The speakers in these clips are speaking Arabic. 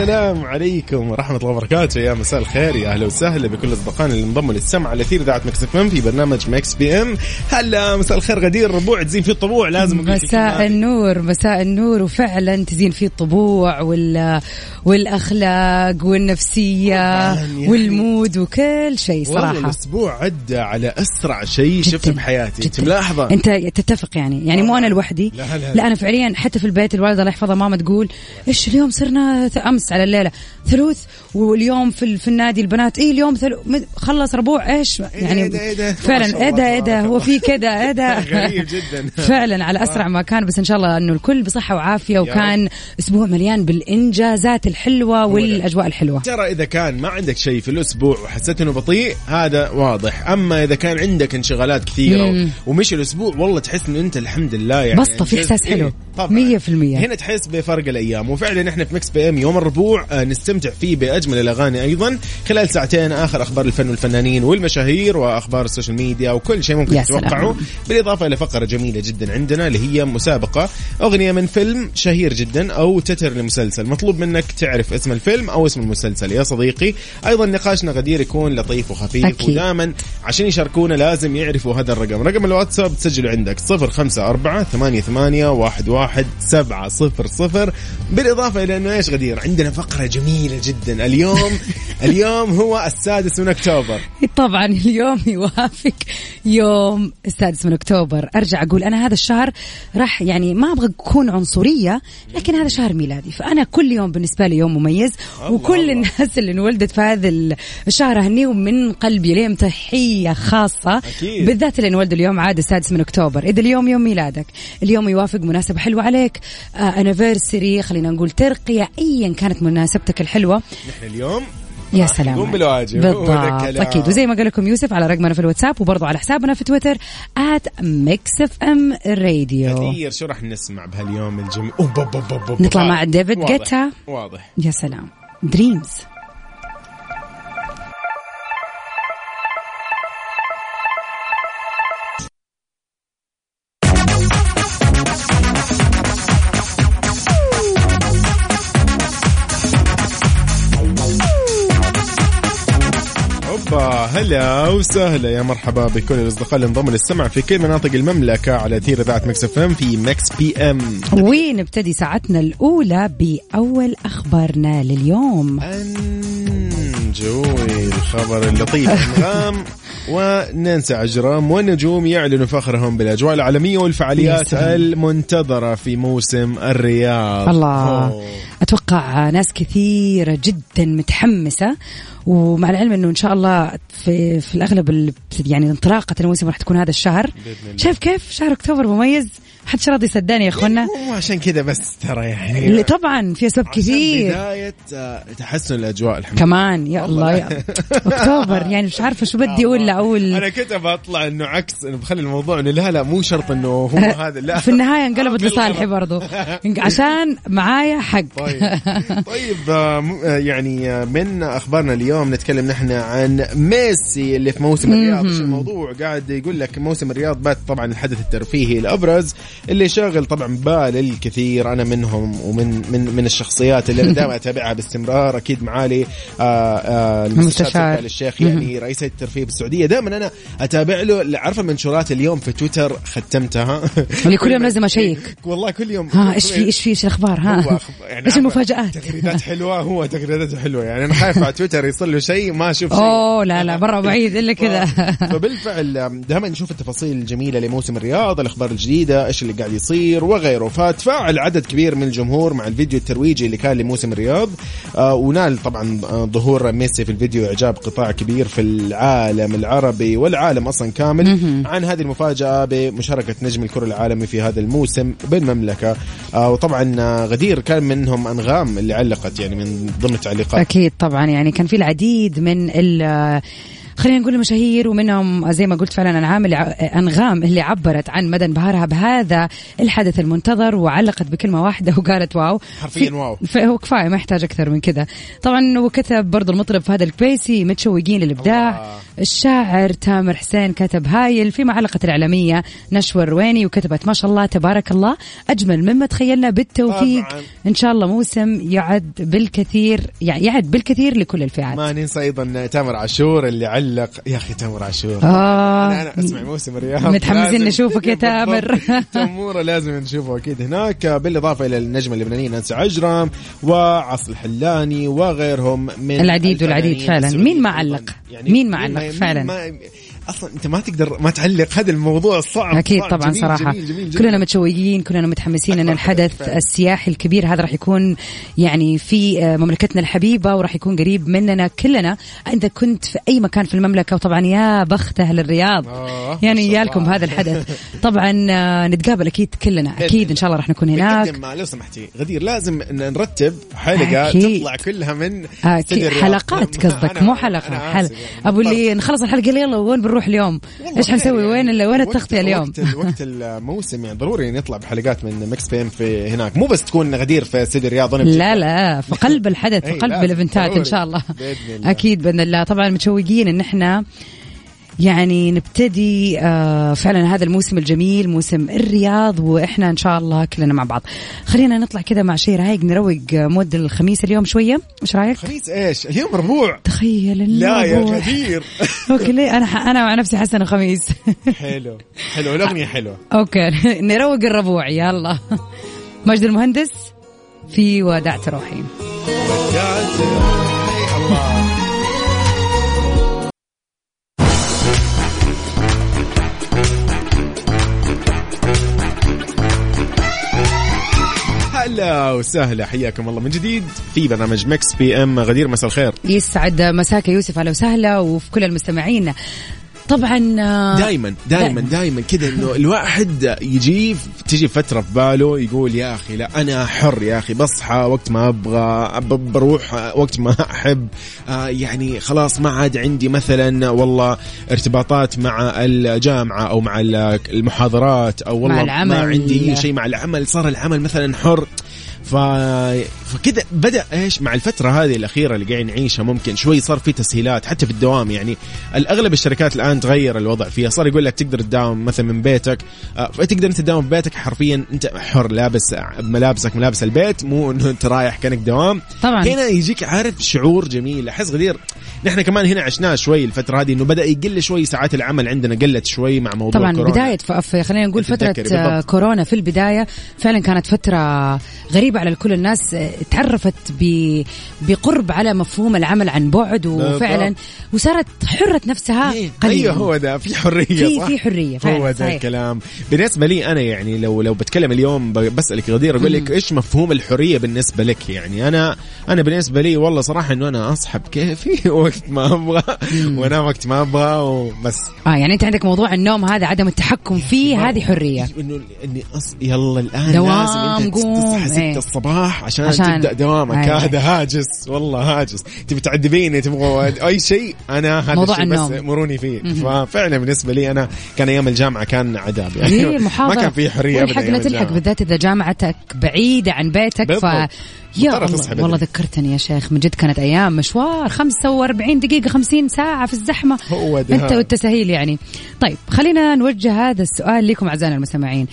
السلام عليكم ورحمة الله وبركاته. يا مساء الخير يا أهلا وسهلا بكل أصدقائنا اللي انضموا للسمع على أثير إذاعة Mix FM في برنامج Mix PM. هلا مساء الخير غدير ربوع تزين فيه الطبوع. لازم مساء النور مساء النور وفعلا تزين فيه الطبوع وال والأخلاق والنفسية يعني- والمود وكل شيء والله صراحة. الأسبوع عدى على أسرع شيء شفته جداً، بحياتي أنت. ملاحظة أنت تتفق يعني. يعني مو أنا لوحدي. لا، لا، لا. لا أنا فعليا حتى في البيت الوالدة الله يحفظها ماما تقول إيش اليوم صرنا ث- امس على الليلة ثلوث واليوم في في النادي البنات إيه اليوم ثلو خلص ربوع إيش يعني إيه ده، إيه ده؟ ما فعلا إيه ده إيه ده هو. في كده إيه ده غريب جداً. فعلا على أسرع ما كان بس إن شاء الله إنه الكل بصحة وعافية وكان أسبوع مليان بالإنجازات الحلوة والأجواء الحلوة ترى إذا كان ما عندك شيء في الأسبوع وحسيت إنه بطيء هذا واضح أما إذا كان عندك انشغالات كثيرة مم. ومشي الأسبوع والله تحس إنه أنت الحمد لله يعني بسطة، في. إحساس حلو. طبعاً. مية في المية. هنا تحس بفرق الأيام وفعلا إحنا في Mix PM يوم الربوع آه، نستمتع فيه بأجمل الأغاني أيضا. خلال ساعتين آخر أخبار الفن والفنانين والمشاهير وأخبار ال social media وكل شيء ممكن. تتوقعه بالإضافة إلى فقرة جميلة جدا عندنا اللي هي مسابقة أغنية من فيلم شهير جدا أو تتر لمسلسل. مطلوب منك تعرف اسم الفيلم أو اسم المسلسل يا صديقي. أيضا نقاشنا غدير يكون لطيف وخفيف أكيد. ودائما عشان يشاركونا لازم يعرفوا هذا الرقم. رقم الواتساب تسجله عندك 054 88 11 700 بالإضافة إلى أنه إيش غدير؟ عندنا فقرة جميلة جدا. اليوم اليوم هو السادس من أكتوبر. طبعا اليوم يوافق يوم السادس من أكتوبر. أرجع أقول أنا هذا الشهر راح يعني ما أبغى أكون عنصرية لكن هذا شهر ميلادي. فأنا كل يوم بالنسبة لي يوم مميز وكل الله. الناس اللي انولدت في هذا الشهر اهنيهم من قلبي ليهم تحية خاصة أكيد. بالذات اللي انولدوا اليوم عاد السادس من أكتوبر. إذا اليوم يوم ميلادك اليوم يوافق مناسبة حلوة عليك anniversary خلينا نقول ترقية ايا كانت مناسبتك الحلوة. نحن اليوم يا راح سلام نقوم بالواجب بالضبط. أكيد. وزي ما قال لكم يوسف على رقمنا في الواتساب وبرضه على حسابنا في تويتر Mix FM Radio كثير. شو راح نسمع بهاليوم الجميل؟ نطلع مع David. Guetta. واضح. يا سلام. Dreams اوبا هلا وسهلا. يا مرحبا بكل الأصدقاء اللي انضموا للسمع في كل مناطق المملكة على أثير إذاعة Mix FM في Mix PM. ونبتدي ساعتنا الأولى بأول أخبارنا لليوم. enjoy الخبر اللطيف. انغام ونانسي عجرم والنجوم يعلنوا فخرهم بالأجواء العالمية يا والفعاليات. المنتظرة في موسم الرياض الله أوه. أتوقع ناس كثيرة جدا متحمسة ومع العلم إنه إن شاء الله في في الأغلب ال- يعني انطلاقة الموسم راح تكون هذا الشهر. شايف كيف شهر أكتوبر مميز حد راضي يصدقني يا اخوانا مو عشان كذا بس ترى يعني. اللي طبعا في اسباب كثير بداية آه، تحسن الأجواء الحمد كمان يا الله يا أكتوبر يعني مش عارفة شو بدي أقول لا أقول أنا كنت بطلع إنه عكس إنه بخلي الموضوع إنه لا لا مو شرط إنه هو هذا لا. في النهاية انقلبت. لصالحي برضو. عشان معايا حق. طيب. طيب آه، آه، يعني من أخبارنا اليوم نتكلم نحن عن ميسي اللي في موسم الرياض. إيش الموضوع؟ قاعد يقول لك موسم الرياض بات طبعا الحدث الترفيهي الابرز اللي شاغل طبعا بال الكثير أنا منهم ومن من من الشخصيات اللي أنا دائما أتابعها باستمرار. أكيد معالي آه، آه، المستشار الشيخ يعني رئيس الترفيه بالسعودية. دائما أنا أتابع له. عارفة منشورات اليوم في تويتر ختمتها؟ اللي كل يوم لازم أشيك. والله كل يوم. ها إيش في إيش في إيش الأخبار؟ ها؟ يعني إيش المفاجآت؟ تغريدات حلوة؟ هو تغريداته حلوة. يعني أنا خايف على تويتر يصير له شيء ما أشوف شيء. أوه لا لا برا بعيد إلا كذا. فبالفعل دائما نشوف التفاصيل الجميلة لموسم الرياض الأخبار الجديدة إيش اللي قاعد يصير وغيره. فتفاعل عدد كبير من الجمهور مع الفيديو الترويجي اللي كان لموسم الرياض. آه ونال طبعا آه، ظهور ميسي في الفيديو إعجاب قطاع كبير في العالم العربي والعالم أصلا كامل عن هذه المفاجأة بمشاركة نجم الكرة العالمي في هذا الموسم بالمملكة. آه وطبعا غدير كان منهم أنغام اللي علقت يعني من ضمن التعليقات أكيد طبعا يعني كان في العديد من ال خلينا نقول المشاهير ومنهم زي ما قلت فعلا أنعام اللي أنغام اللي عبرت عن مدى انبهارها بهذا الحدث المنتظر وعلقت بكلمة واحدة وقالت واو حرفياً في- واو. فهو كفاية ما يحتاج أكثر من كذا طبعا وكتب برضو المطرب فهد الكبيسي متشوقين للإبداع الله. الشاعر تامر حسين كتب هايل فيما علقت الإعلامية نشوى الرويني وكتبت ما شاء الله تبارك الله أجمل مما تخيلنا بالتوفيق طبعاً. إن شاء الله موسم يعد بالكثير يعني يعد بالكثير لكل الفئات ما ننسى أيضا تامر عاشور اللي علق يا أخي تامر عاشور آه. أنا, أنا أسمع موسم الرياض متحمسين نشوفك يا تامر. تموره لازم نشوفه أكيد هناك بالإضافة إلى النجمه اللبنانيه نانسي عجرم وعصر الحلاني وغيرهم من العديد والعديد فعلا. مين ما أيضاً. علق؟ مين ما علق فعلاً. ما أصلا أنت ما تقدر ما تعلق هذا الموضوع صعب أكيد صعب. طبعا جميل صراحة جميل جميل جداً. كلنا متشوقين كلنا متحمسين إن الحدث حدث فعلاً. السياحي الكبير هذا راح يكون يعني في آه، مملكتنا الحبيبة وراح يكون قريب مننا كلنا أنت كنت في أي مكان في المملكة وطبعا يا بخت أهل الرياض آه، ما يعني يالكم. هذا الحدث طبعا آه، نتقابل أكيد كلنا أكيد إن شاء الله راح نكون هناك بنقدم لو سمحتي غدير لازم نرتب حلقة أكيد. تطلع كلها من الرياض. حلقات قصدك مو حلقه حل. أبو اللي. نخلص الحلقة يلا وين بنروح اليوم؟ والله إيش حنسوي؟ يعني. وين ال- وين التغطية اليوم؟ وقت ال- وقت الموسم يعني ضروري نطلع بحلقات من Mix PM في هناك. مو بس تكون غدير في استديو الرياض لا لا في قلب الحدث في أي قلب الإيفنتات إن. شاء الله. بإذن الله. أكيد بإذن الله. طبعا متشوقين إن إحنا يعني نبتدي آه فعلا هذا الموسم الجميل موسم الرياض وإحنا إن شاء الله كلنا مع بعض. خلينا نطلع كذا مع شيء رايق نروق مود الخميس اليوم شوية. إيش رايك؟ خميس إيش؟ اليوم ربوع. تخيل لا يا. غدير okay ليه؟ أنا ح... أنا مع نفسي حسن خميس. حلو. حلو الأغنية حلوة. okay نروق الربوع يلا. ماجد المهندس في ودعت روحي الله. هلا وسهلا حياكم الله. من جديد في برنامج Mix PM. غدير مساء الخير. يسعد مساك يوسف أهلا وسهلا وفي كل المستمعين. طبعا آه، دائما دائما دائما كذا إنه الواحد يجي تجي فترة في باله يقول يا أخي لا أنا حر يا أخي بصحى وقت ما أبغى بروح وقت ما أحب. آه يعني خلاص ما عاد عندي مثلا والله ارتباطات مع الجامعة أو مع ال- المحاضرات أو والله مع العمل. ما عندي شيء مع العمل. صار العمل مثلا حر. ف... فكذا بدأ إيش مع الفترة هذه الأخيرة اللي قاعدين نعيشها ممكن شوي صار في تسهيلات حتى في الدوام يعني. الأغلب الشركات الآن تغير الوضع فيها. صار يقول لك تقدر تداوم مثلا من بيتك آه، فتقدر أنت تداوم في بيتك؟ حرفيا أنت حر لابس ملابسك ملابس البيت مو انه أنت رايح كأنك دوام. طبعا. هنا يجيك عارف شعور جميل أحس غدير. نحن كمان هنا عشناه شوي الفترة هذه إنه بدأ يقل شوي ساعات العمل عندنا قلت شوي مع موضوع طبعا كورونا. بداية ف- خلينا نقول تتذكري آه، بالضبط. كورونا. في البداية فعلا كانت فترة غريبة على الكل الناس آه، تعرفت بقرب على مفهوم العمل عن بعد وفعلا. وصارت حرة نفسها إيه، قليلا أيوه هو ده في حرية في؟ في حرية فعلا هو ده. الكلام بالنسبة لي أنا يعني لو لو بتكلم اليوم ب- بسألك غدير أقول لك إيش مفهوم الحرية بالنسبة لك يعني أنا أنا بالنسبة لي والله صراحة إنه أنا اصحى بكيفي وقت ما أبغى وأنام وقت ما أبغى وبس آه يعني أنت عندك موضوع النوم هذا عدم التحكم فيه هذه حرية إنه إني أص... يلا الآن دوام، لازم أنت قوم، تصحى 6 إيه. الصباح عشان, عشان- تبدأ دوامك أيوة. هذا هاجس والله هاجس تبي تعذبيني تبغى أي شيء أنا هذا موضوع الشيء بس النوم. مروني فيه ففعلا بالنسبة لي أنا كان أيام الجامعة كان عذاب يعني المحاضرة ما كان في حرية ابدا لا تلحق. بالذات إذا جامعتك بعيدة عن بيتك ف. يا الله. والله ذكرتني يا شيخ من جد كانت أيام مشوار 45 دقيقة 50 ساعة في الزحمة هو ده. انت والتسهيل يعني طيب خلينا نوجه هذا السؤال لكم أعزائنا المستمعين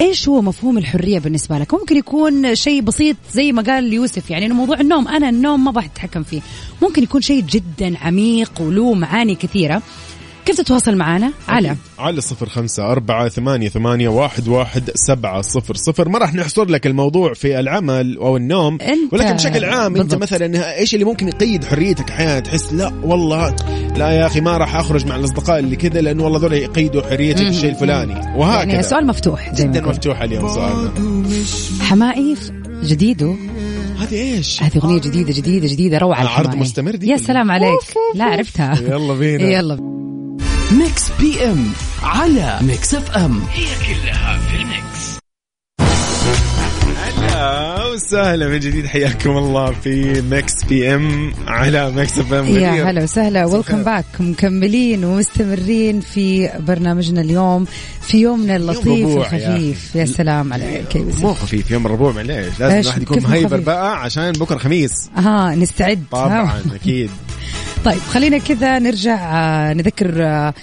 إيش هو مفهوم الحرية بالنسبة لك؟ ممكن يكون شيء بسيط زي ما قال يوسف يعني موضوع النوم أنا النوم ما بتحكم فيه. ممكن يكون شيء جدا عميق وله معاني كثيرة. كيف تتواصل معنا على على صفر خمسة أربعة ثمانية, ثمانية واحد, واحد سبعة صفر صفر. ما راح نحصر لك الموضوع في العمل أو النوم. أنت- ولكن بشكل عام بالضبط. أنت مثلا إيش اللي ممكن يقيد حريتك؟ أحيانا تحس لا والله لا يا أخي ما راح أخرج مع الأصدقاء اللي كذا لأنه والله ذول يقيدوا حريتي في الشيء الفلاني. وهكذا. يعني سؤال مفتوح. جدا. مفتوح اليوم سؤالنا. حماقي جديدة. هذه إيش؟ هذه أغنية جديدة جديدة جديدة روعة العرض. مستمر دي يا؟ سلام عليك. لا. عرفتها. يلا بينا. يلا Mix PM على Mix FM هلا وسهلا من جديد حياكم الله في Mix PM على Mix FM يا هلا وسهلا. ويلكم باك مكملين ومستمرين في برنامجنا اليوم في يومنا اللطيف يا الخفيف. يا, سلام عليك. يا مو خفيف يوم الربوع معليش لازم؟ الواحد يكون مهيبر؟ بقى عشان بكرة خميس. ها نستعد. طبعا؟ أكيد. طيب خلينا كذا نرجع آه، نذكر آه،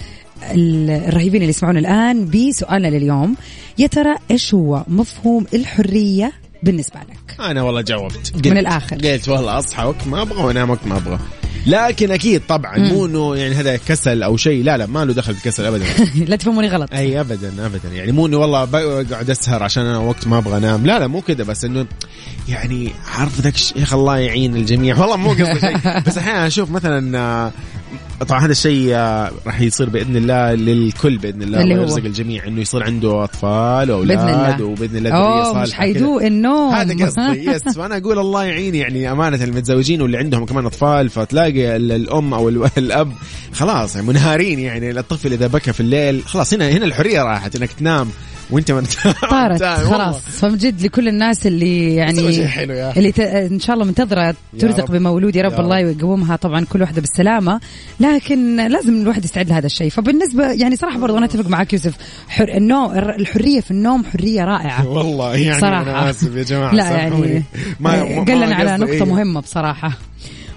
ال- الرهيبين اللي يسمعونا الآن بسؤالنا لليوم. يا ترى إيش هو مفهوم الحرية بالنسبة لك؟ أنا والله جاوبت. قلت- من الآخر. قلت والله اصحى وقت ما أبغى وانام وقت ما أبغى. لكن أكيد طبعا مو إنه يعني هذا كسل أو شيء لا لا ما له دخل في كسل ابدا. لا تفهموني غلط. أي ابدا ابدا. يعني مو إنه والله بقعد أسهر عشان أنا وقت ما أبغى أنام. لا لا مو كذا بس إنه يعني عارف ذاك يا أخي الله يعين الجميع والله مو قصدي شيء بس أحيانا أشوف مثلا آه، طبعا هذا الشيء آه، راح يصير بإذن الله للكل بإذن الله اللي؟ يرزق الجميع إنه يصير عنده أطفال وأولاد. وبإذن الله ذرية مش صالحة كذا. حيدوق النوم هذا قصدي يس وأنا أقول الله يعين يعني أمانة المتزوجين واللي عندهم كمان أطفال فتلاقي ال- الأم أو ال- الأب خلاص يعني منهارين يعني الطفل إذا بكى في الليل خلاص هنا هنا الحرية راحت إنك تنام وانت مرتاح طارت. خلاص فمن جد لكل الناس اللي يعني حلو يا. اللي ت... إن شاء الله منتظرة ترزق رب. بمولود يا رب يا الله يقومها طبعا كل واحدة بالسلامة لكن لازم الواحد يستعد لهذا الشيء فبالنسبة يعني صراحة برضو أنا أتفق معك يوسف حر... النوم الحرية في النوم حرية رائعة والله يعني صراحة. أنا آسف يا جماعة لا. يعني ما قال ما لنا على نقطة إيه. مهمة بصراحة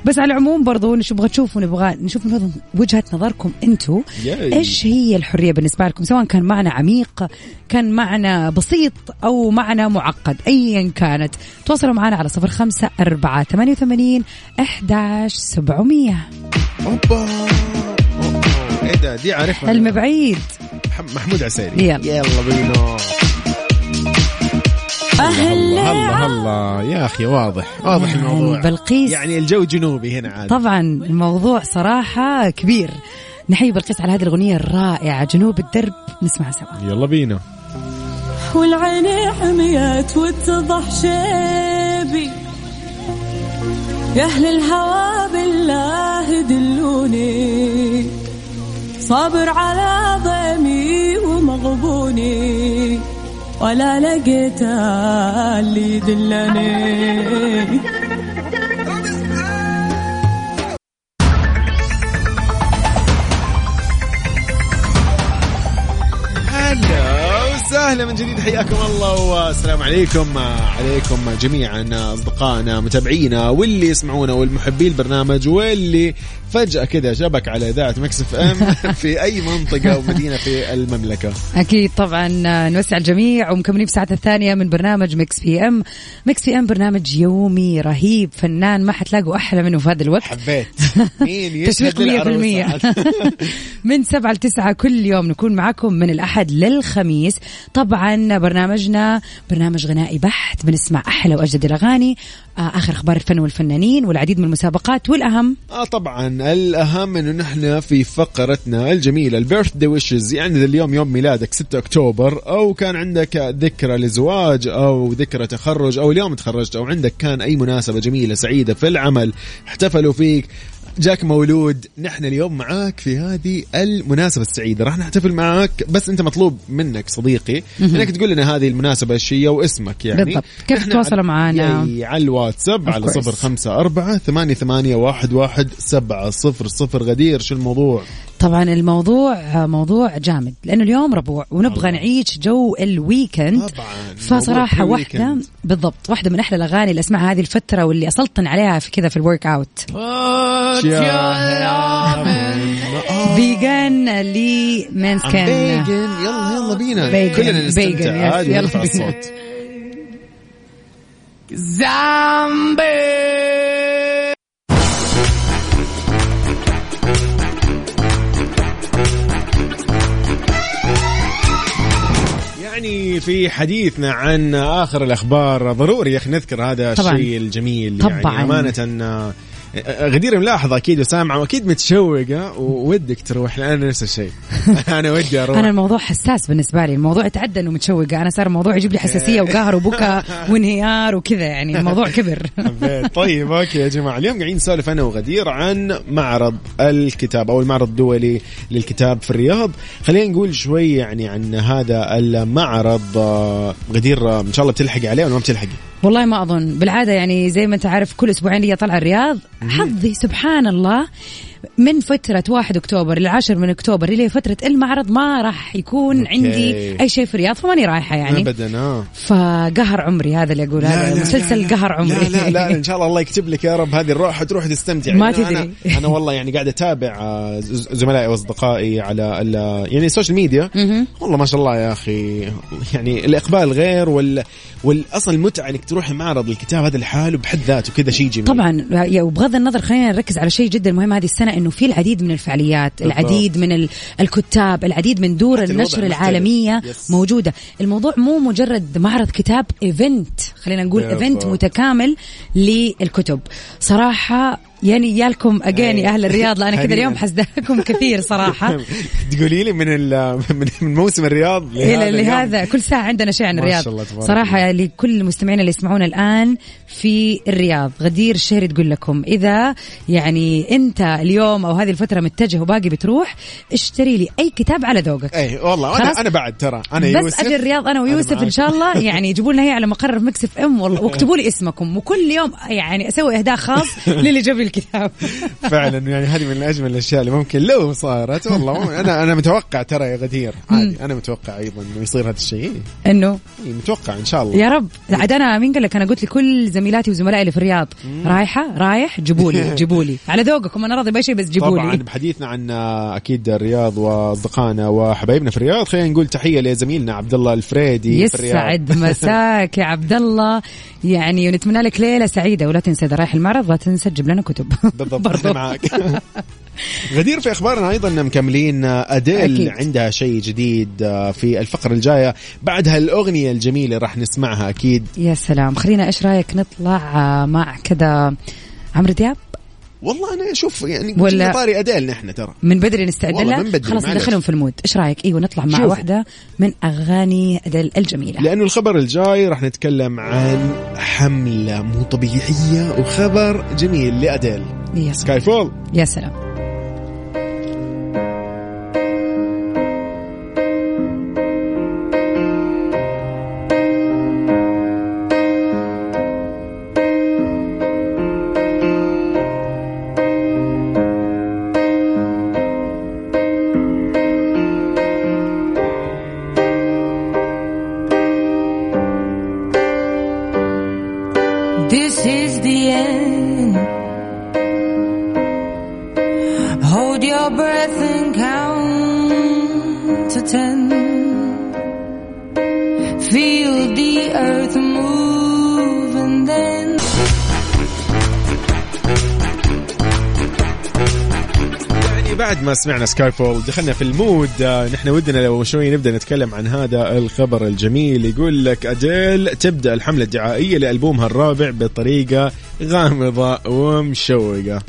بس على العموم برضو نبغى تشوفوا نبغى نشوف من وجهة نظركم أنتم. إيش هي الحرية بالنسبة لكم؟ سواء كان معنى عميق كان معنى بسيط أو معنى معقد ايا كانت. تواصلوا معنا على صفر خمسة أربعة ثمانية وثمانين أحداش سبعمية. أوبا. أوبا. إيه ده؟ دي عارفها. المبعيد. مح- محمود عسيري. يلا. يلا بينا. هلا هلا هلا. يا أخي واضح واضح يعني الموضوع. بلقيس. يعني الجو جنوبي هنا عاد. طبعا الموضوع صراحة كبير. نحيي بلقيس على هذه الأغنية الرائعة جنوب الدرب. نسمعها سوا. يلا بينا. والعين حميت واتضح شيبي. يا أهل الهوى بالله دلوني. صابر على ضيمي ومغبوني. ولا لقيت اللي يدلني وسهلا من جديد حياكم الله والسلام عليكم. عليكم جميعا أصدقائنا متابعينا واللي يسمعونا والمحبي البرنامج واللي فجأة كذا شبك على إذاعة Mix FM في أي منطقة أو مدينة في المملكة. أكيد طبعا نوسع الجميع ومكملين في الساعة الثانية من برنامج Mix PM. Mix PM برنامج يومي رهيب فنان ما حتلاقوا أحلى منه في هذا الوقت. حبيت. مين للعروسة؟ 100% من سبعة لتسعة كل يوم نكون معكم من الأحد للخميس. طبعا برنامجنا برنامج غنائي بحت بنسمع أحلى وأجدد الأغاني آه، آخر أخبار الفن والفنانين والعديد من المسابقات والأهم؟ آه طبعا. الأهم إنه نحن في فقرتنا الجميلة ال birthday wishes يعني اذا اليوم يوم ميلادك 6 أكتوبر أو كان عندك ذكرى لزواج أو ذكرى تخرج أو اليوم تخرجت أو عندك كان أي مناسبة جميلة سعيدة في العمل احتفلوا فيك. جاك مولود نحن اليوم معاك في هذه المناسبة السعيدة راح نحتفل معاك بس أنت مطلوب منك صديقي إنك تقول لنا هذه المناسبة إيش هي واسمك يعني بالضبط. كيف تتواصلوا؟ ياي، على الواتساب على. صفر خمسة أربعة ثمانية ثمانية واحد واحد سبعة صفر صفر غدير شو الموضوع طبعا الموضوع آه، موضوع جامد لأنه اليوم ربوع ونبغى نعيش جو ال weekend. طبعا واحدة weekend. بالضبط واحدة من أحلى الأغاني اللي أسمعها هذه الفترة واللي أسلطن عليها في كذا في ال workout فيجان لي مانسكن بيجن يلا يلا بينا. كلنا بيجن، نستمتع عادي يلا بينا. الصوت. يعني في حديثنا عن آخر الأخبار ضروري يا أخي نذكر هذا. الشيء الجميل طبعاً. يعني أمانة غدير ملاحظه أكيد وسامعه وأكيد متشوقه وودك تروح لأن نفس الشيء. أنا ودي أروح. أنا الموضوع حساس بالنسبة لي الموضوع تعدى إنه متشوقة أنا صار الموضوع يجيب لي حساسية وقهر وبكى وانهيار وكذا يعني الموضوع كبر. طيب أوكي يا جماعة. اليوم قاعدين نسولف أنا وغدير عن معرض الكتاب أو المعرض الدولي للكتاب في الرياض. خلينا نقول شوي يعني عن هذا المعرض. آه، غدير آه، إن شاء الله بتلحق عليه ولا ما بتلحقي؟ والله ما أظن. بالعادة يعني زي ما أنت عارف كل أسبوعين لي طلعة الرياض. حظي سبحان الله. من فترة 1 أكتوبر للعاشر من أكتوبر إلى فترة المعرض ما راح يكون okay. عندي أي شيء في الرياض فماني رايحة يعني. ابدا آه. فقهر عمري هذا اللي أقول هذا مسلسل قهر عمري. لا لا لا إن شاء الله الله يكتب لك يا رب هذه الروح تروح تستمتع. ما أنا- تدري. أنا, أنا والله يعني قاعد أتابع آه، زملائي وأصدقائي على يعني ال social media والله ما شاء الله يا أخي يعني الإقبال غير وال والأصل المتعه إنك تروح معرض الكتاب هذا لحاله بحد ذاته كذا شيء جميل. طبعا وبغض النظر خلينا نركز على شيء جدا مهم هذه إنه في العديد من الفعاليات بالضبط. العديد من ال- الكتاب العديد من دور النشر. العالمية yes. موجودة الموضوع مو مجرد معرض كتاب event خلينا نقول. event متكامل للكتب صراحة يعني يالكم اجين يا أهل الرياض لأن كذا هنيئاً. اليوم حسدتكم كثير صراحة تقولي لي من من موسم الرياض لهذا إلى اليوم. لهذا كل ساعة عندنا شيء عن الرياض صراحة لكل المستمعين اللي يسمعونا الآن في الرياض غدير الشهري تقول لكم إذا يعني أنت اليوم أو هذه الفترة متجه وباقي بتروح اشتري لي أي كتاب على ذوقك اي والله. أنا أنا بعد ترى أنا بس أجي الرياض أنا ويوسف معاك. إن شاء الله يعني يجيبوا لنا هي على مقر في Mix FM والله واكتبوا لي اسمكم وكل يوم يعني أسوي أهداء خاص للي جاب لي الكتاب. فعلا يعني هذه من أجمل الأشياء اللي ممكن لو صارت. والله أنا أنا متوقع ترى يا غدير. عادي أنا متوقع أيضا إنه يصير هذا الشيء. إنه؟ إيه، متوقع إن شاء الله. يا رب. عاد أنا مين قال لك؟ أنا قلت لكل زميلاتي وزملائي اللي في الرياض رايحة رايح جيبوا لي جيبوا لي على ذوقكم أنا راضي بأي شيء بس جيبوا طبعا لي بحديثنا عن آه، أكيد الرياض وأصدقائنا وحبايبنا في الرياض خلينا نقول تحية لزميلنا عبد الله الفريدي في الرياض. يسعد مساك يا عبد الله. يعني ونتمنى لك ليلة سعيدة ولا تنسى إذا رايح المعرض لا تنسى تجيب لنا كتب. بالضبط. إحنا معاك غدير في أخبارنا أيضا مكملين أديل أكيد. عندها شيء جديد آه، في الفقرة الجاية. بعدها الاغنيه الجميلة راح نسمعها أكيد. يا سلام. خلينا إيش رأيك نطلع آه، مع كذا عمرو دياب؟ والله أنا أشوف يعني ولا- طاري اديل نحن ترى. من بدري نستعد لها؟ خلاص. ندخلهم في المود. إيش رأيك؟ إيوه نطلع مع. واحدة من أغاني ادل الجميلة. لأنه الخبر الجاي راح نتكلم عن حملة مو طبيعية وخبر جميل لأديل. يا سلام. سكاي فول. يا سلام. بعد ما سمعنا Skyfall دخلنا في ال mood. آه، نحن ودنا لو شوي نبدأ نتكلم عن هذا الخبر الجميل. يقول لك اديل تبدأ الحملة الدعائية لألبومها الرابع بطريقة غامضة ومشوقة.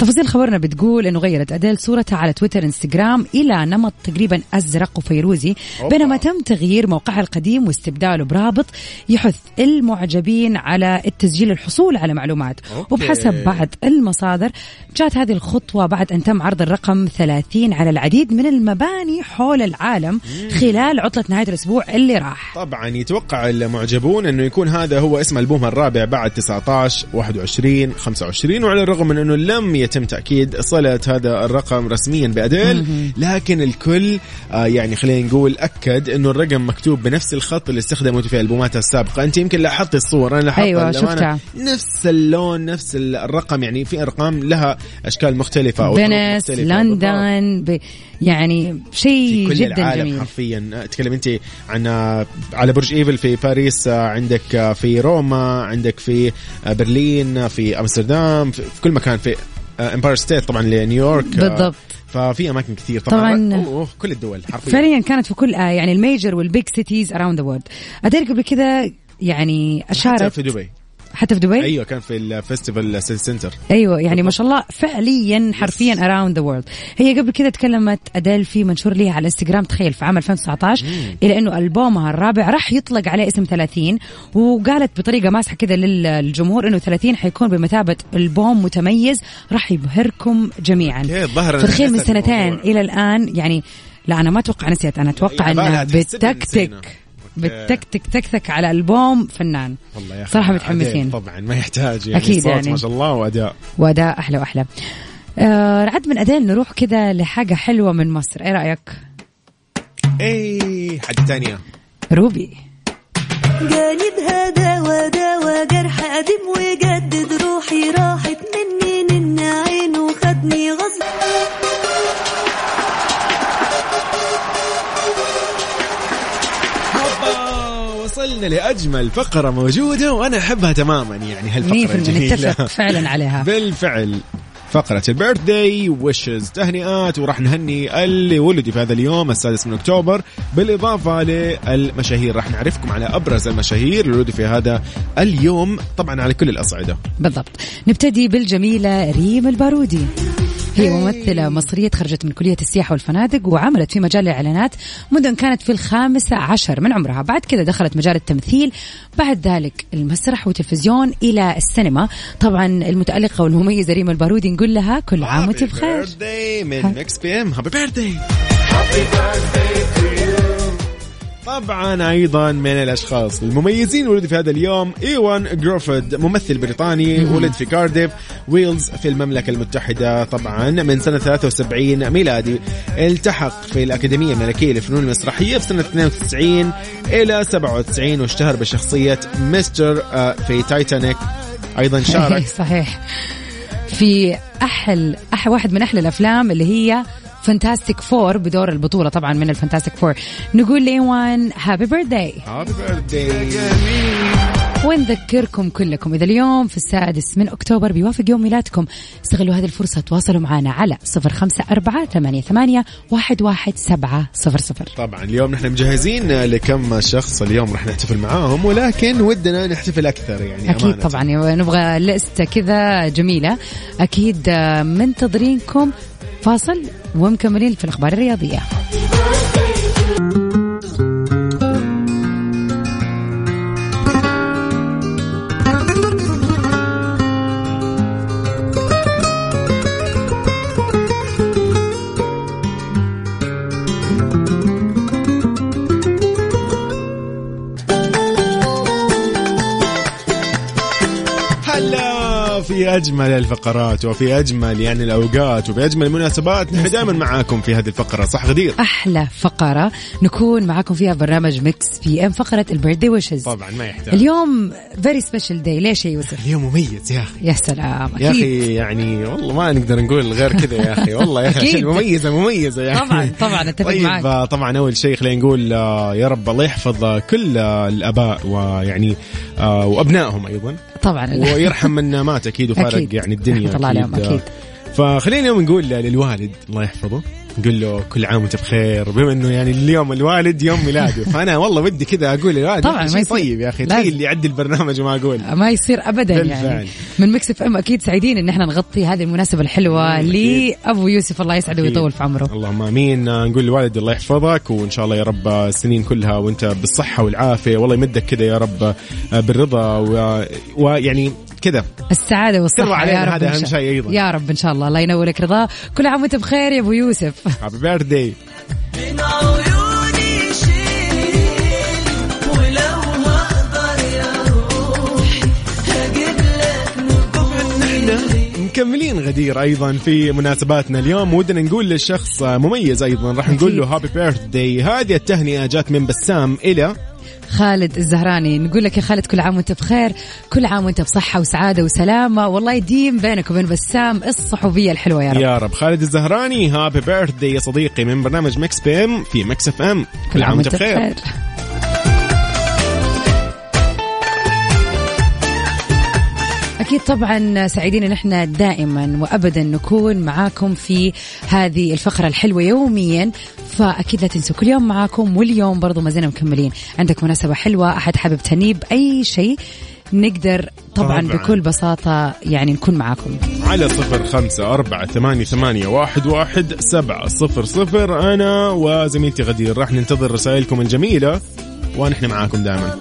تفاصيل خبرنا بتقول إنه غيرت اديل صورتها على تويتر إنستغرام إلى نمط تقريبا أزرق وفيروزي. بينما تم تغيير موقعها القديم واستبداله برابط يحث المعجبين على التسجيل الحصول على معلومات okay. وبحسب بعض المصادر جاءت هذه الخطوة بعد أن تم عرض الرقم 30 على العديد من المباني حول العالم خلال عطلة نهاية الأسبوع اللي راح طبعا يتوقع المعجبون إنه يكون هذا هو اسم ألبومها الرابع بعد 19 21 25 وعلى الرغم من إنه لم يتم تأكيد صلة هذا الرقم رسميا بأديل لكن الكل آه يعني خلينا نقول أكد إنه الرقم مكتوب بنفس الخط اللي استخدمته في البوماتها السابقة أنت يمكن لاحظت الصور أنا لاحظت أيوة، شفتها. نفس اللون نفس الرقم يعني في أرقام لها أشكال مختلفة venues مختلفة. بالضبط. لندن ب... يعني شيء كل جدا العالم جميل حرفيا تكلم أنت عن آه، على برج إيفل في باريس آه، عندك في روما عندك في برلين في أمستردام في كل مكان في Empire State طبعا لنيويورك آه، بالضبط. ففي أماكن كثير طبعا, طبعاً. أوه أوه كل الدول حرفيا فعليا كانت في كل آه يعني ال major وال big cities around the world أدري قبل كذا يعني أشارت في دبي حتى في دبي؟ أيوه كان في ال Festival Centre أيوه يعني ما شاء الله فعليا حرفيا around the world هي قبل كذا تكلمت أديل في منشور ليها على انستغرام تخيل في عام 2019 إلى إنه ألبومها الرابع راح يطلق عليه اسم 30 وقالت بطريقة مازحة كذا للجمهور إنه 30 حيكون بمثابة ألبوم متميز راح يبهركم جميعا. فتخيل من سنتين. إلى الآن يعني لا أنا ما أتوقع نسيت أنا أتوقع انها تحسبني بتكتك نسينا. بتكتك تكتك على ألبوم فنان. والله يا أخي صراحة متحمسين. طبعا ما يحتاج يعني. أكيد صوت يعني. ما شاء الله وأداء. وأداء أحلى وأحلى. آه عد من اديل نروح كذا لحاجة حلوة من مصر. إيه رأيك؟ اي حاجة ثانية روبي. جانبها دوا دوا جرح قديم وجدد روحي راحت مني نن عينه خدني لأجمل فقرة موجودة وأنا أحبها تماما يعني هالفقرة 100% الجميلة. نتفق فعلا عليها. بالفعل. فقرة البيرث داي ويشز تهنئات وراح نهني اللي ولدوا في هذا اليوم السادس من أكتوبر. بالإضافة للمشاهير راح نعرفكم على أبرز المشاهير اللي ولدوا في هذا اليوم طبعا على كل الأصعدة. بالضبط. نبتدي بالجميلة ريم البارودي. هي ممثلة مصرية تخرجت من كلية السياحة والفنادق وعملت في مجال الإعلانات منذ أن كانت في الخامسة عشر من عمرها. بعد كذا دخلت مجال التمثيل بعد ذلك المسرح والتلفزيون إلى السينما. طبعا المتألقة والمميزة ريم البارودي نقول لها كل عام وأنت بخير. من Mix PM happy birthday طبعا أيضا من الأشخاص المميزين ولد في هذا اليوم إيوان جروفيد ممثل بريطاني ولد في كارديف ويلز في المملكة المتحدة طبعا من سنة 73 ميلادي التحق في الأكاديمية الملكية للفنون المسرحيه في سنة 92 إلى 97 واشتهر بشخصية مستر آه، في تايتانيك. أيضا شارك. صحيح. في أحل أح واحد من أحلى الأفلام اللي هي Fantastic Four بدور البطولة طبعا من ال Fantastic Four. نقول لإيوان happy birthday happy birthday ونذكركم كلكم؟ إذا اليوم في السادس من أكتوبر بيوافق يوم ميلادكم استغلوا هذه الفرصة تواصلوا معنا على صفر خمسة أربعة ثمانية, ثمانية واحد, واحد سبعة صفر صفر. طبعا اليوم نحن مجهزين لكم شخص اليوم راح نحتفل معاهم ولكن ودنا نحتفل أكثر يعني أكيد أمانة. طبعا نبغى لستة كذا جميلة. أكيد آه، منتظرينكم فاصل ومكملين في الأخبار الرياضية. في أجمل الفقرات وفي أجمل يعني الأوقات وفي أجمل المناسبات نحن دائما معاكم في هذه الفقرة صح غدير؟ أحلى فقرة نكون معاكم فيها برنامج Mix PM فقرة ال birthday wishes. طبعا ما يحتاج. اليوم very special day ليش يا يوسف؟ اليوم مميز يا أخي. يا سلام يا أخي يعني والله ما نقدر نقول غير كذا يا أخي والله يا أخي. عشان مميزة مميزة يعني. طبعا طبعا أتفق طيب معك. آه، طبعا أول شيء خلينا نقول آه، يا رب الله يحفظ كل الآباء ويعني آه، وأبنائهم أيضا. طبعا ويرحم من مات أكيد وفارق. يعني الدنيا رحمة الله عليهم، أكيد. فخلينا اليوم نقول للوالد الله يحفظه نقول له كل عام وانت بخير بما إنه يعني اليوم الوالد يوم ميلاده فأنا والله ودي كذا أقول للوالد طبعاً، ما يصير. طيب يا أخي. تخيل اللي يعدي البرنامج وما أقول ما يصير ابدا بالفعل. يعني من Mix FM أكيد سعيدين إن إحنا نغطي هذه المناسبة الحلوة. لأبو يوسف الله يسعده. ويطول في عمره اللهم آمين نقول للوالد الله يحفظك وإن شاء الله يا رب السنين كلها وأنت بالصحة والعافية والله يمدك كذا يا رب بالرضا و- ويعني كذا. السعادة والصحة يا رب هذا شاء- شيء أيضاً. يا رب إن شاء الله الله ينور لك رضاه كل عام وأنت بخير يا أبو يوسف. happy birthday مكملين غدير أيضا في مناسباتنا اليوم. ودنا نقول للشخص مميز أيضا راح نقول له happy birthday هذه التهنئة جات من بسام إلى خالد الزهراني. نقول لك يا خالد كل عام وانت بخير كل عام وانت بصحة وسعادة وسلامة. والله يديم بينك وبين بسام الصحوبية الحلوة يا رب. يا رب. خالد الزهراني happy birthday يا صديقي من برنامج Mix PM في Mix FM. كل عام وانت بخير. أكيد طبعا سعيدين إن إحنا دائما وأبدا نكون معاكم في هذه الفقرة الحلوة يوميا. فأكيد لا تنسوا كل يوم معاكم واليوم برضو ما زلنا مكملين. عندك مناسبة حلوة أحد حابب تهنيه بأي شيء؟ نقدر طبعا, طبعاً. بكل بساطة يعني نكون معاكم. على صفر خمسة أربعة ثمانية, ثمانية واحد, واحد سبعة صفر صفر. أنا وزميلتي غدير راح ننتظر رسائلكم الجميلة ونحن معاكم دائما.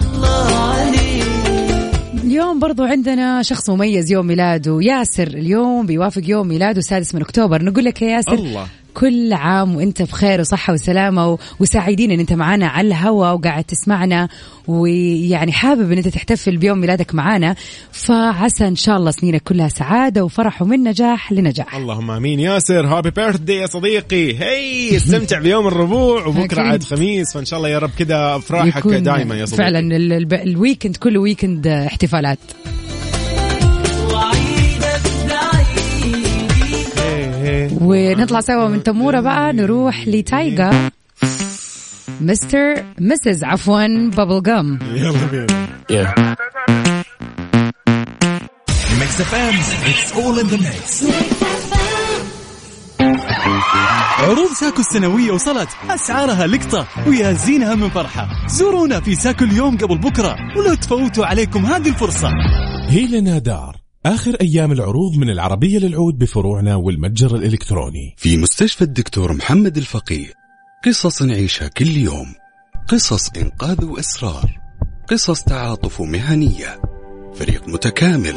اليوم برضو عندنا شخص مميز يوم ميلاده ياسر. اليوم بيوافق يوم ميلاده السادس من أكتوبر. نقول لك يا ياسر الله. كل عام وانت بخير وصحة وسلامة وسعيدين ان انت معنا على الهوا وقاعد تسمعنا. ويعني حابب ان انت تحتفل بيوم ميلادك معنا فعسى إن شاء الله سنينك كلها سعادة وفرح ومن نجاح لنجاح. اللهم آمين. ياسر happy birthday يا صديقي. هي استمتع بيوم الربوع. وبكرة أكيد. عاد خميس. فإن شاء الله يا رب كذا افراحك دائما يا صديقي. فعلا ال- ال- ال weekend كله weekend احتفالات. ونطلع سوا من تمورة بقى نروح لتايجا مستر مسز عفوا بابل جام يلا بينا. ميكس اف ام اتس اول ان ذا ميكس عروض ساكو السنوية وصلت. أسعارها لقطة ويا زينها من فرحة. زورونا في ساكو اليوم قبل بكرة ولا تفوتوا عليكم هذه الفرصة. هيلنا دار آخر أيام العروض من العربية للعود بفروعنا والمتجر الإلكتروني. في مستشفى الدكتور محمد الفقيه قصص نعيشها كل يوم. قصص إنقاذ وإسرار. قصص تعاطف مهنية. فريق متكامل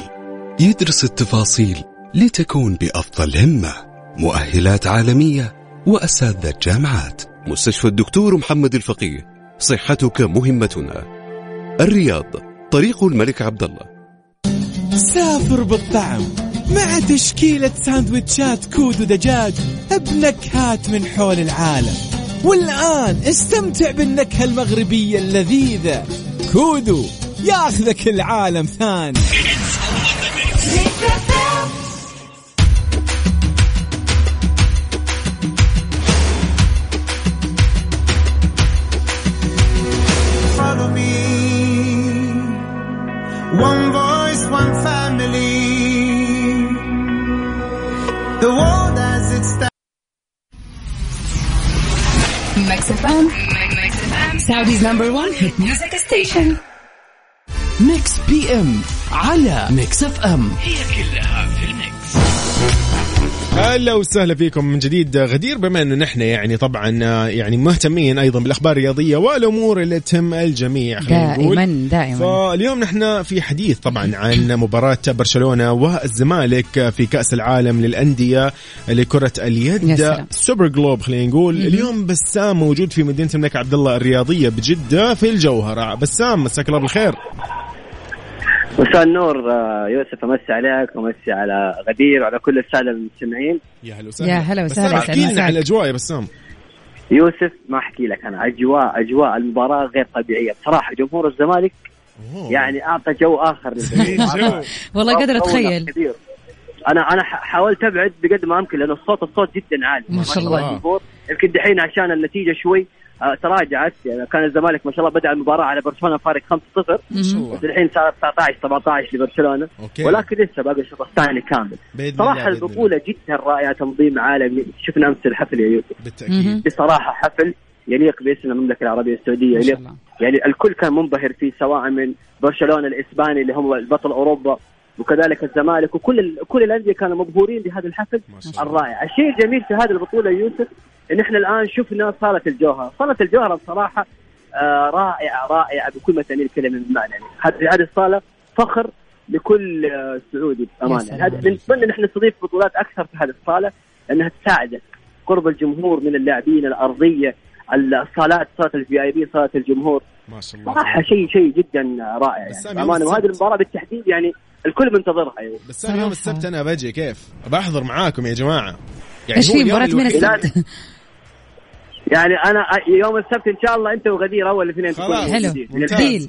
يدرس التفاصيل لتكون بأفضل همة. مؤهلات عالمية وأساتذة جامعات. مستشفى الدكتور محمد الفقيه صحتك مهمتنا. الرياض طريق الملك عبد الله سافر بالطعم مع تشكيلة ساندويتشات كود ودجاج بنكهات من حول العالم. والآن استمتع بالنكهة المغربية اللذيذة. كودو ياخذك العالم ثاني. Saudi's number one hit music station. ميكس بي ام على ميكس اف ام هلا وسهلا فيكم من جديد. غدير بما إنه نحن يعني طبعا آه، يعني مهتمين أيضا بالأخبار الرياضية والأمور اللي تهم الجميع خلينا نقول. دائما. دائما فاليوم نحن في حديث طبعا عن مباراة برشلونة والزمالك في كأس العالم للأندية لكرة يا اليد. سوبر جلوب خلينا نقول. اليوم بسام موجود في مدينة الملك عبد الله الرياضية بجدة في الجوهرة. بسام مساك الله بالخير. مساء النور آه، يوسف أمسي عليك وامسي على غدير وعلى كل السادة المستمعين. يا هلا وسهلا. يا هلا وسهلا، احكي لنا. عن الأجواء يا بسام. يوسف ما أحكي لك أنا. أجواء أجواء المباراة غير طبيعية. بصراحة جمهور الزمالك يعني أعطى جو آخر. والله قادر أتخيل. كبير. أنا أنا حاولت أبعد بقد ما أمكن لأنه الصوت الصوت جدا عالي. ما شاء الله. يمكن دحين عشان النتيجة شوي. تراجعت. يعني كان الزمالك ما شاء الله بدأ المباراة على برشلونة فارق 5-0 ما شاء الله. بس الحين صار 19 17 لبرشلونة. أوكي. ولكن لسه باقي الشوط الثاني كامل. صراحة البطولة جدا رائعه تنظيم عالمي. شفنا أمس الحفل يا يوسف. بالتأكيد. بصراحة حفل يليق باسم المملكة العربية السعودية. يليق يعني الكل كان منبهر فيه سواء من برشلونة الإسباني اللي هو البطل أوروبا وكذلك الزمالك وكل ال... كل الأندية كانوا مبهورين بهذا الحفل. الرائع، الشيء الجميل في هذه البطولة يا يوسف إن إحنا الآن شفنا صالة الجوهره، صالة الجوهره بصراحة آه رائعة رائعة بكل متانيل الكلمة بالمعنى يعني هذه هذه الصالة فخر لكل آه سعودي بأمانة،. هذا نتمنى إن إحنا نستضيف بطولات أكثر في هذه الصالة لأنها تساعدك. قرب الجمهور من اللاعبين الأرضية الصالات صالة الفي اي بي صالة الجمهور. ما شاء الله. صراحة شيء شيء جدا رائع يعني. بأمانة وهذه. المباراة بالتحديد يعني الكل منتظرها. يعني بس أنا يوم. السبت أنا بجي كيف؟ بحضر معاكم يا جماعة. يعني إيش هو في اليوم مباراة من السبت يعني أنا يوم السبت إن شاء الله أنت وغدير أول الاثنين تكونوا خلاص. حلو. ديل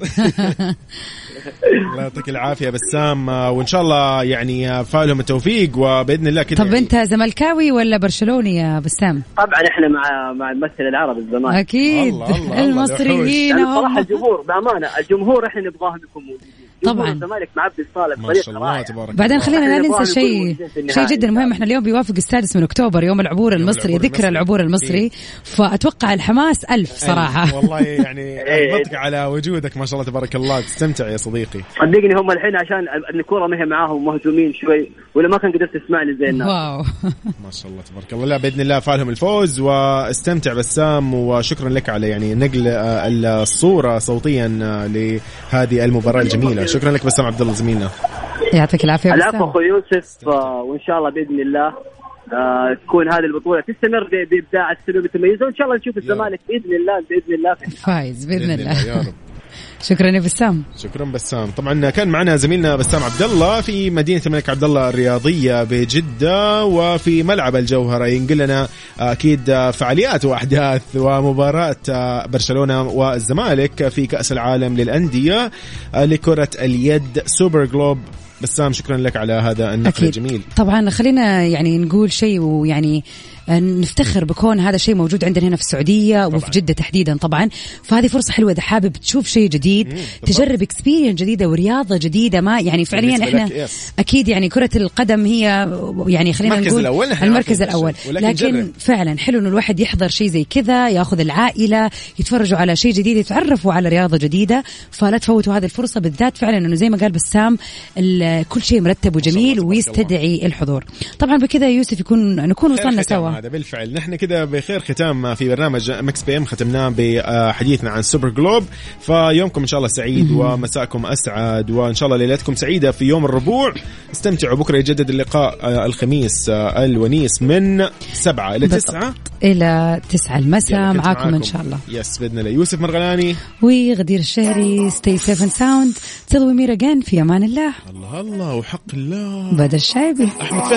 الله يعطيك العافية. بسام وإن شاء الله يعني فالهم التوفيق وبإذن الله كذا طب يعني أنت زملكاوي ولا برشلوني يا بسام؟ طبعا إحنا مع مع الممثل العربي الزمالك أكيد. الله، الله، الله، المصريين يعني بصراحه هم. الجمهور بأمانة الجمهور إحنا نبغاهم يكونوا موجودين. طبعاً. الزمالك معبي الصاله ما شاء الله رائعه تبارك بعدين. خلينا لا ننسى شيء شيء. جدا مهم. إحنا اليوم بيوافق السادس من أكتوبر يوم العبور المصري العبور ذكرى المصري. العبور المصري. فأتوقع الحماس ألف صراحة. والله يعني إيه. احبطك على وجودك ما شاء الله تبارك الله. تستمتع يا صديقي. صدقني هم الحين عشان الكورة ما هي معاهم مهزومين شوي ولا ما كان قدرت تسمعني زي الناس. واو. ما شاء الله تبارك الله. لا بإذن الله فالهم الفوز واستمتع بسام وشكرا لك على يعني نقل آه، الصورة صوتيا آه، لهذه المباراة الجميلة. شكرا لك بسام عبد الله زميلنا. يعطيك العافية العفو أخوي يوسف آه، وإن شاء الله بإذن الله آه تكون هذه البطولة تستمر بإبداع السلوك المتميزه وإن شاء الله نشوف الزمالك بإذن الله بإذن الله. فايز بإذن يا الله. رب. شكرا يا بسام. شكرا بسام. طبعا كان معنا زميلنا بسام عبد الله في مدينة الملك عبد الله الرياضية بجدة وفي ملعب الجوهرة. ينقل لنا أكيد فعاليات وأحداث ومباراة برشلونة والزمالك في كأس العالم للأندية لكرة اليد Super Globe. بسام شكرا لك على هذا النقل أكيد. الجميل. طبعا خلينا يعني نقول شيء ويعني نفتخر بكون هذا الشيء موجود عندنا هنا في السعودية وفي جدة تحديدا طبعا. فهذه فرصة حلوة إذا حابب تشوف شيء جديد تجرب experience جديدة ورياضة جديدة. ما يعني فعليا إحنا yes. أكيد يعني كرة القدم هي يعني خلينا المركز نقول الأول المركز الأول. ولكن لكن جرب. فعلا حلو إنه الواحد يحضر شيء زي كذا يأخذ العائلة يتفرجوا على شيء جديد يتعرفوا على رياضة جديدة. فلا تفوتوا هذه الفرصة بالذات فعلا إنه زي ما قال بسام كل شيء مرتب وجميل ويستدعي الحضور. طبعا بكذا يوسف يكون نكون وصلنا سوا. هذا بالفعل. نحن كده بخير ختام في برنامج Mix PM ختمناه بحديثنا عن Super Globe. فيومكم إن شاء الله سعيد ومساءكم أسعد وإن شاء الله ليلتكم سعيدة في يوم الربوع. استمتعوا. بكرة يجدد اللقاء آه، الخميس آه، الونيس من سبعة إلى بالضبط. تسعة. إلى تسعة المساء يلا، كنت معاكم إن شاء الله. yes بإذن الله. يوسف مرغلاني. وغدير الشهري stay safe and sound till we meet again في أمان الله. الله الله وحق الله. بدر الشايبي أحمد فهمي